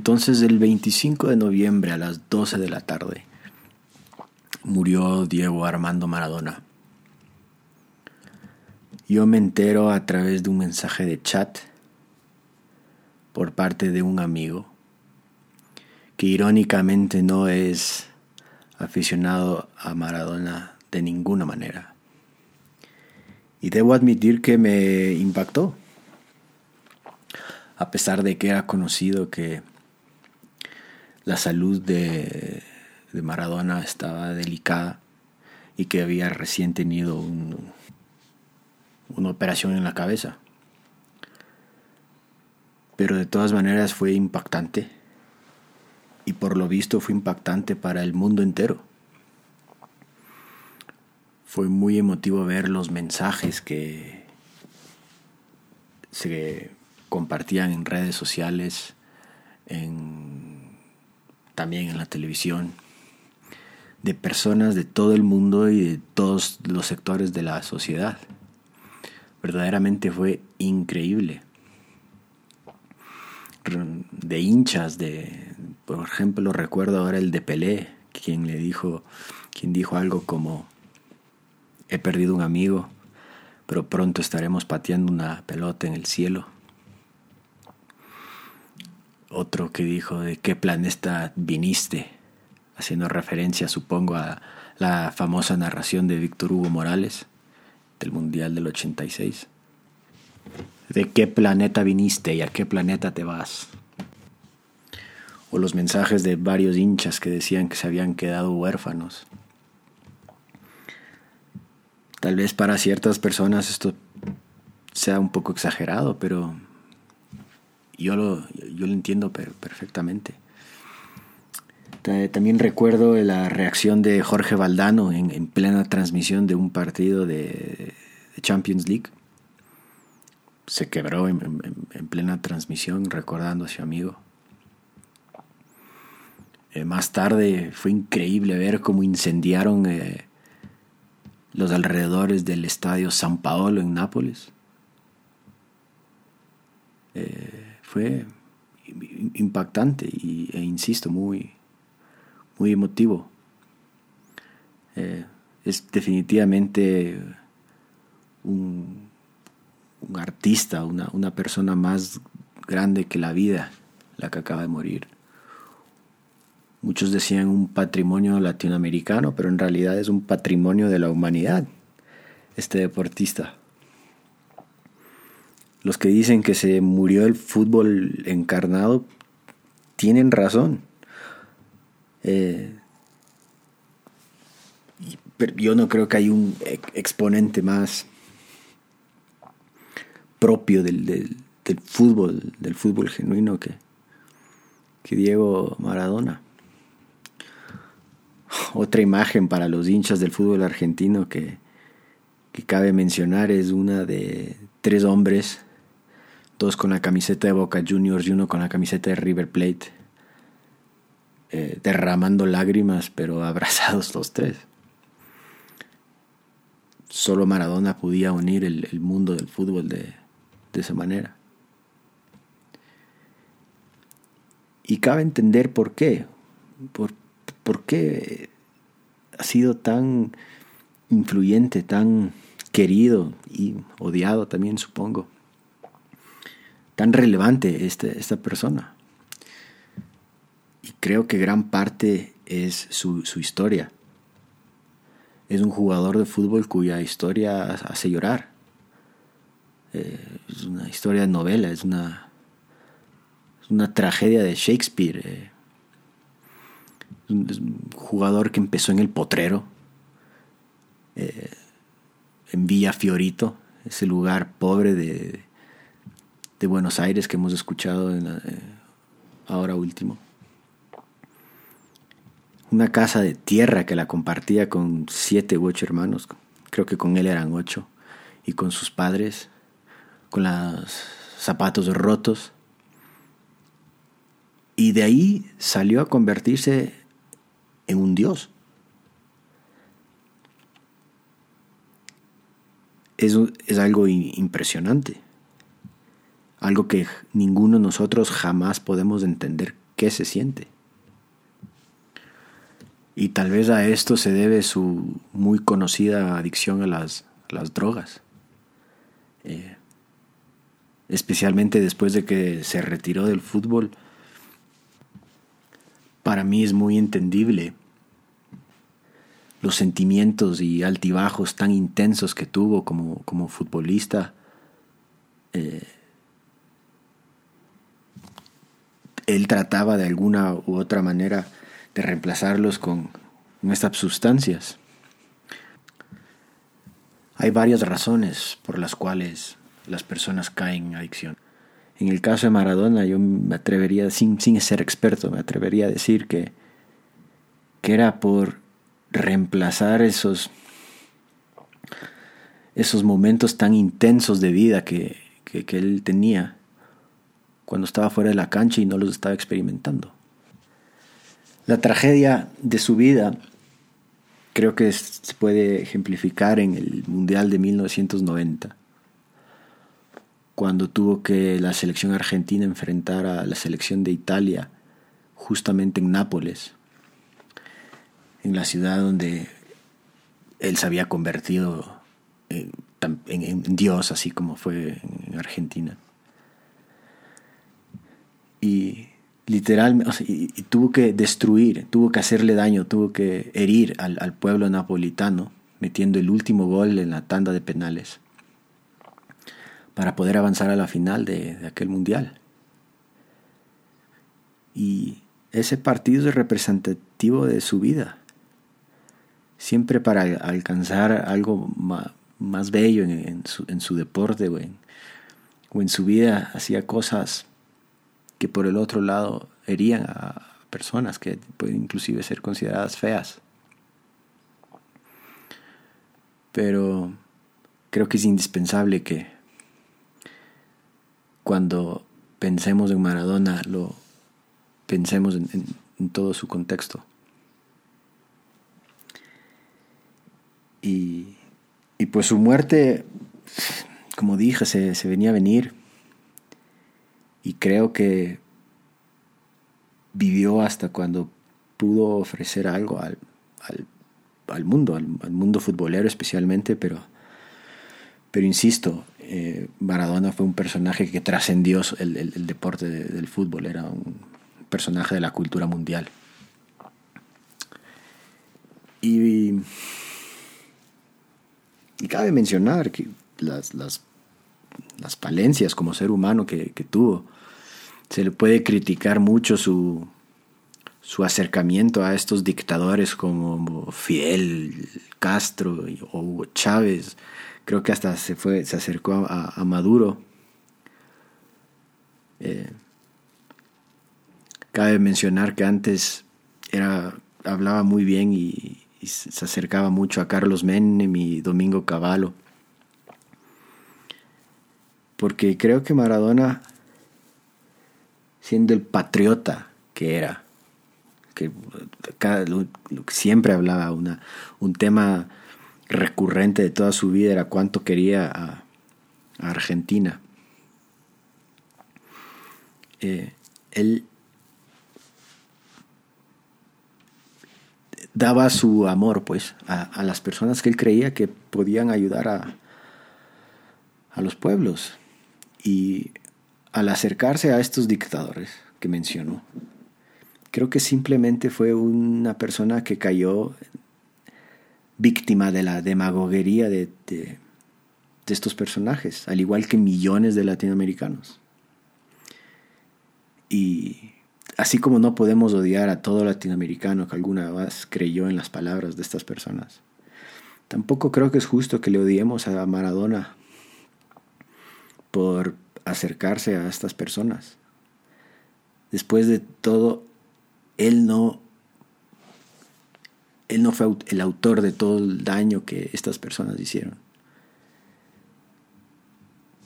Entonces el 25 de noviembre a las 12 de la tarde murió Diego Armando Maradona. Yo me entero a través de un mensaje de chat por parte de un amigo que irónicamente no es aficionado a Maradona de ninguna manera. Y debo admitir que me impactó, a pesar de que era conocido que la salud de, Maradona estaba delicada y que había recién tenido una operación en la cabeza. Pero de todas maneras fue impactante y por lo visto fue impactante para el mundo entero. Fue muy emotivo ver los mensajes que se compartían en redes sociales, también en la televisión, de personas de todo el mundo y de todos los sectores de la sociedad. Verdaderamente fue increíble. De hinchas, de, por ejemplo, recuerdo ahora el de Pelé, quien le dijo, quien dijo algo como he perdido un amigo, pero pronto estaremos pateando una pelota en el cielo. Otro que dijo de qué planeta viniste, haciendo referencia, supongo, a la famosa narración de Víctor Hugo Morales del Mundial del 86. ¿De qué planeta viniste y a qué planeta te vas? O los mensajes de varios hinchas que decían que se habían quedado huérfanos. Tal vez para ciertas personas esto sea un poco exagerado, pero yo lo, yo lo entiendo perfectamente. También recuerdo la reacción de Jorge Valdano en, plena transmisión de un partido de, Champions League. Se quebró en, plena transmisión recordando a su amigo. Eh, más tarde fue increíble ver cómo incendiaron eh, los alrededores del estadio San Paolo en Nápoles. Eh, fue impactante y, e insisto, muy, muy emotivo. Eh, es definitivamente un, un artista, una, una persona más grande que la vida, la que acaba de morir. Muchos decían un patrimonio latinoamericano, pero en realidad es un patrimonio de la humanidad, este deportista. Los que dicen que se murió el fútbol encarnado tienen razón. Eh, yo no creo que hay un exponente más propio del, del, fútbol, del fútbol genuino que, que Diego Maradona. Otra imagen para los hinchas del fútbol argentino que, cabe mencionar es una de tres hombres, dos con la camiseta de Boca Juniors y uno con la camiseta de River Plate, eh, derramando lágrimas, pero abrazados los tres. Solo Maradona podía unir el, mundo del fútbol de, esa manera. Y cabe entender por qué. Por, ¿Por qué ha sido tan influyente, tan querido y odiado también, supongo? Tan relevante este, esta persona. Y creo que gran parte es su, historia. Es un jugador de fútbol cuya historia hace llorar. Eh, es una historia de novela, es una, una tragedia de Shakespeare. Eh, un jugador que empezó en el Potrero, eh, en Villa Fiorito, ese lugar pobre de, de Buenos Aires que hemos escuchado en eh, ahora último. Una casa de tierra que la compartía con siete u ocho hermanos, creo que con él eran ocho, y con sus padres, con los zapatos rotos. Y de ahí salió a convertirse en un Dios. Eso es algo impresionante. Algo que ninguno de nosotros jamás podemos entender qué se siente. Y tal vez a esto se debe su muy conocida adicción a las, drogas. Eh, especialmente después de que se retiró del fútbol, para mí es muy entendible los sentimientos y altibajos tan intensos que tuvo como, como futbolista. Eh, él trataba de alguna u otra manera de reemplazarlos con estas sustancias. Hay varias razones por las cuales las personas caen en adicción. En el caso de Maradona, yo me atrevería, sin, sin ser experto, me atrevería a decir que, que era por reemplazar esos, esos momentos tan intensos de vida que, que él tenía cuando estaba fuera de la cancha y no los estaba experimentando. La tragedia de su vida creo que se puede ejemplificar en el Mundial de 1990, cuando tuvo que la selección argentina enfrentar a la selección de Italia justamente en Nápoles, en la ciudad donde él se había convertido en, en Dios, así como fue en Argentina y literalmente, y, tuvo que destruir, tuvo que hacerle daño, tuvo que herir al, pueblo napolitano, metiendo el último gol en la tanda de penales, para poder avanzar a la final de, aquel mundial. Y ese partido es representativo de su vida. Siempre para alcanzar algo más, bello en, su, deporte o en su vida hacía cosas que por el otro lado herían a personas que pueden inclusive ser consideradas feas. Pero creo que es indispensable que cuando pensemos en Maradona lo pensemos en, todo su contexto. Y, pues su muerte, como dije, se, se venía a venir y creo que vivió hasta cuando pudo ofrecer algo al, mundo, al, mundo futbolero especialmente, pero, pero insisto, eh, Maradona fue un personaje que trascendió el, deporte del fútbol, era un personaje de la cultura mundial. Y, y cabe mencionar que las, las las falencias como ser humano que, tuvo. Se le puede criticar mucho su, su acercamiento a estos dictadores como Fidel Castro o Hugo Chávez. Creo que hasta se, fue, se acercó a, Maduro. Eh, cabe mencionar que antes era, hablaba muy bien y, y se acercaba mucho a Carlos Menem y Domingo Cavallo porque creo que Maradona, siendo el patriota que era, que siempre hablaba, una, un tema recurrente de toda su vida era cuánto quería a, Argentina. Eh, él daba su amor pues a, las personas que él creía que podían ayudar a, a los pueblos. Y al acercarse a estos dictadores que mencionó, creo que simplemente fue una persona que cayó víctima de la demagoguería de, de, estos personajes, al igual que millones de latinoamericanos. Y así como no podemos odiar a todo latinoamericano que alguna vez creyó en las palabras de estas personas, tampoco creo que es justo que le odiemos a Maradona por acercarse a estas personas. Después de todo, él no, él no fue el autor de todo el daño que estas personas hicieron.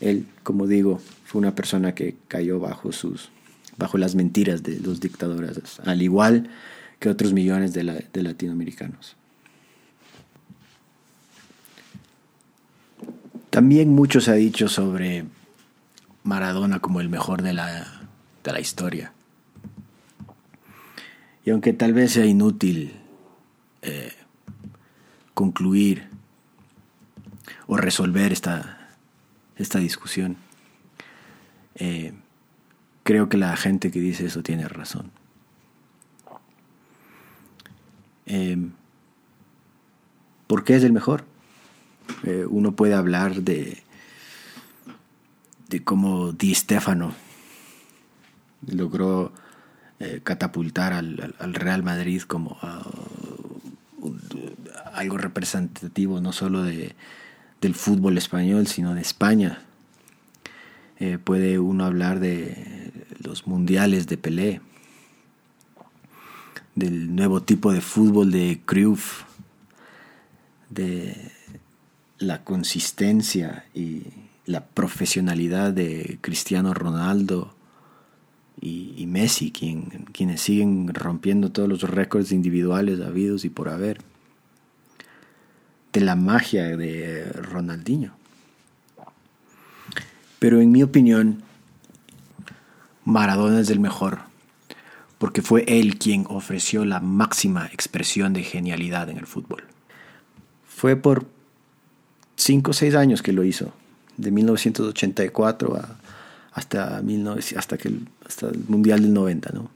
Él, como digo, fue una persona que cayó bajo sus bajo las mentiras de los dictadores, al igual que otros millones de, de latinoamericanos. También mucho se ha dicho sobre Maradona como el mejor de la, de la historia. Y aunque tal vez sea inútil eh, concluir o resolver esta, esta discusión, eh, creo que la gente que dice eso tiene razón. Eh, ¿Por qué es el mejor? Uno puede hablar de, de cómo Di Stefano logró eh, catapultar al, Real Madrid como algo representativo no solo de, del fútbol español, sino de España. Eh, puede uno hablar de los mundiales de Pelé, del nuevo tipo de fútbol de Cruyff, de la consistencia y la profesionalidad de Cristiano Ronaldo, y, Messi, quien, quienes siguen rompiendo todos los récords individuales habidos y por haber. De la magia de Ronaldinho. Pero en mi opinión, Maradona es el mejor, porque fue él quien ofreció la máxima expresión de genialidad en el fútbol. Fue por 5 o 6 años que lo hizo, de 1984 a hasta, 19, hasta, que, hasta el Mundial del 90, ¿no?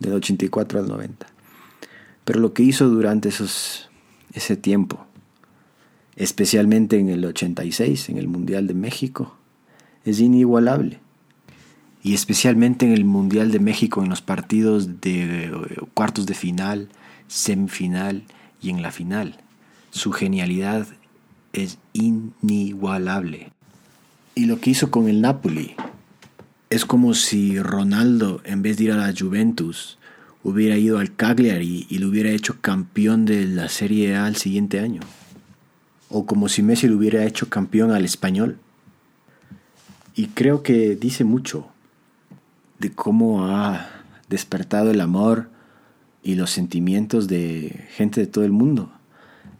Del 84 al 90. Pero lo que hizo durante esos, ese tiempo, especialmente en el 86, en el Mundial de México, es inigualable. Y especialmente en el Mundial de México, en los partidos de eh, cuartos de final, semifinal y en la final. Su genialidad es inigualable. Y lo que hizo con el Napoli, es como si Ronaldo, en vez de ir a la Juventus, hubiera ido al Cagliari y lo hubiera hecho campeón de la Serie A el siguiente año. O como si Messi lo hubiera hecho campeón al español. Y creo que dice mucho de cómo ha despertado el amor y los sentimientos de gente de todo el mundo.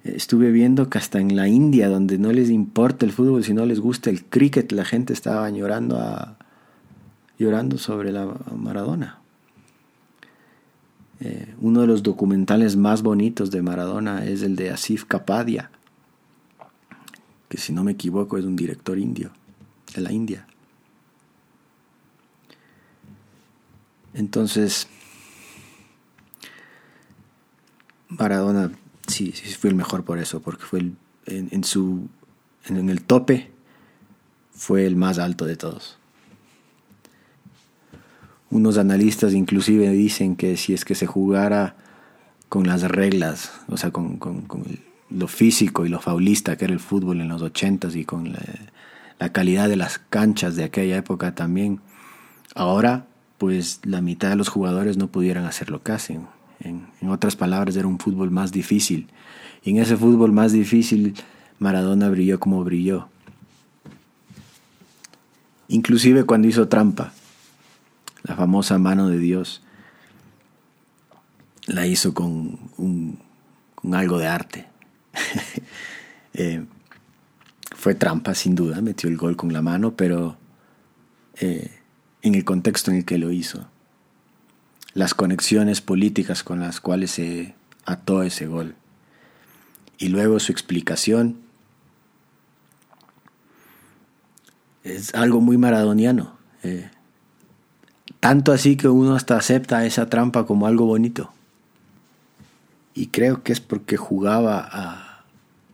Estuve viendo que hasta en la India, donde no les importa el fútbol, si no les gusta el cricket, la gente estaba llorando a, llorando sobre la Maradona. Eh, uno de los documentales más bonitos de Maradona es el de Asif Kapadia, que si no me equivoco es un director indio, de la India. Entonces, Maradona sí, sí fue el mejor por eso, porque fue el, en, su, en el tope fue el más alto de todos. Unos analistas inclusive dicen que si es que se jugara con las reglas, o sea, con, lo físico y lo faulista que era el fútbol en los ochentas y con la, calidad de las canchas de aquella época también, ahora pues la mitad de los jugadores no pudieran hacer lo que hacen. En, otras palabras, era un fútbol más difícil. Y en ese fútbol más difícil, Maradona brilló como brilló. Inclusive cuando hizo trampa la famosa mano de Dios, la hizo con, con algo de arte. Eh, fue trampa, sin duda, metió el gol con la mano, pero eh, en el contexto en el que lo hizo, las conexiones políticas con las cuales se ató ese gol, y luego su explicación, es algo muy maradoniano. Eh, tanto así que uno hasta acepta esa trampa como algo bonito. Y creo que es porque jugaba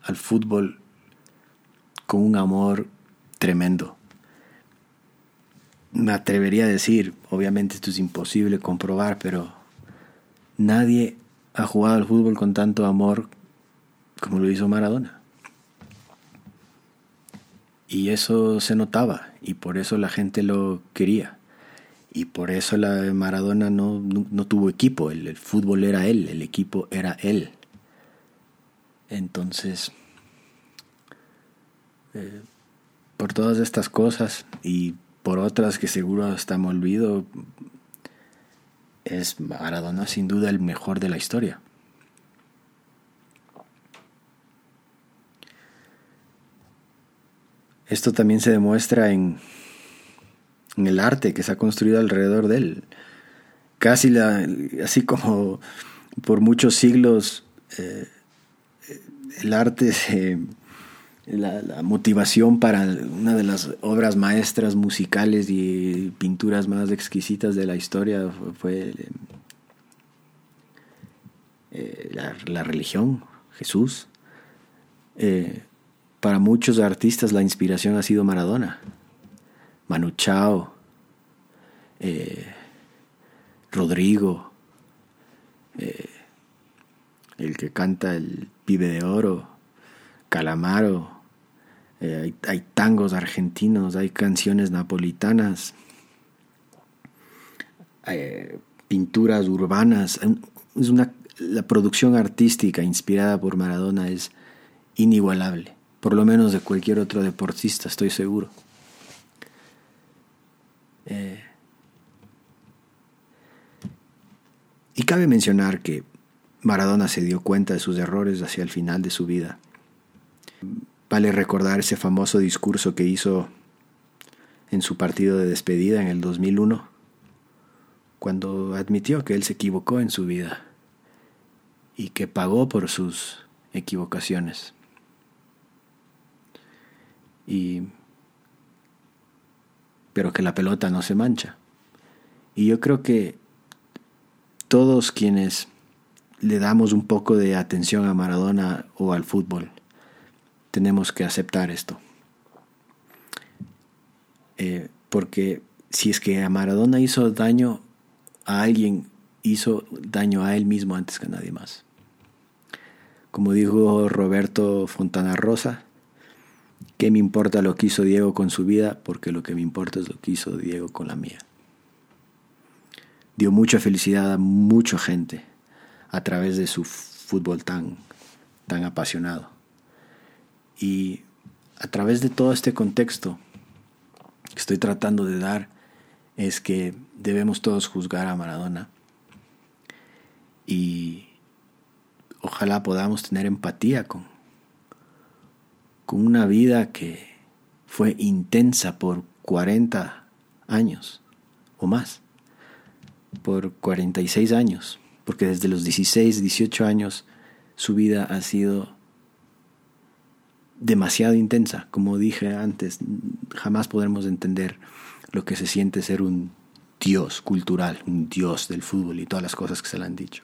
al fútbol con un amor tremendo. Me atrevería a decir, obviamente esto es imposible comprobar, pero nadie ha jugado al fútbol con tanto amor como lo hizo Maradona. Y eso se notaba y por eso la gente lo quería. Y por eso la Maradona no, tuvo equipo, el, fútbol era él, el equipo era él. Entonces, eh, por todas estas cosas y por otras que seguro hasta me olvido, es Maradona sin duda el mejor de la historia. Esto también se demuestra en el arte que se ha construido alrededor de él. casi la, así como por muchos siglos eh, el arte la, motivación para una de las obras maestras musicales y pinturas más exquisitas de la historia fue eh, la, religión, Jesús. Eh, para muchos artistas la inspiración ha sido Maradona, Manu Chao, Rodrigo, eh, el que canta el Pibe de Oro, Calamaro, eh, hay, tangos argentinos, hay canciones napolitanas, eh, pinturas urbanas. Es una, la producción artística inspirada por Maradona es inigualable, por lo menos de cualquier otro deportista, estoy seguro. Y cabe mencionar que Maradona se dio cuenta de sus errores hacia el final de su vida. Vale recordar ese famoso discurso que hizo en su partido de despedida en el 2001, cuando admitió que él se equivocó en su vida y que pagó por sus equivocaciones. Y pero que la pelota no se mancha. Y yo creo que todos quienes le damos un poco de atención a Maradona o al fútbol, tenemos que aceptar esto. Eh, porque si es que a Maradona hizo daño a alguien, hizo daño a él mismo antes que a nadie más. Como dijo Roberto Fontana Rosa, ¿qué me importa lo que hizo Diego con su vida? Porque lo que me importa es lo que hizo Diego con la mía dio mucha felicidad a mucha gente a través de su fútbol tan, tan apasionado. Y a través de todo este contexto que estoy tratando de dar es que debemos todos juzgar a Maradona. Y ojalá podamos tener empatía con, con una vida que fue intensa por 40 años o más. Por 46 años, porque desde los 16, 18 años su vida ha sido demasiado intensa. Como dije antes, jamás podremos entender lo que se siente ser un dios cultural, un dios del fútbol y todas las cosas que se le han dicho.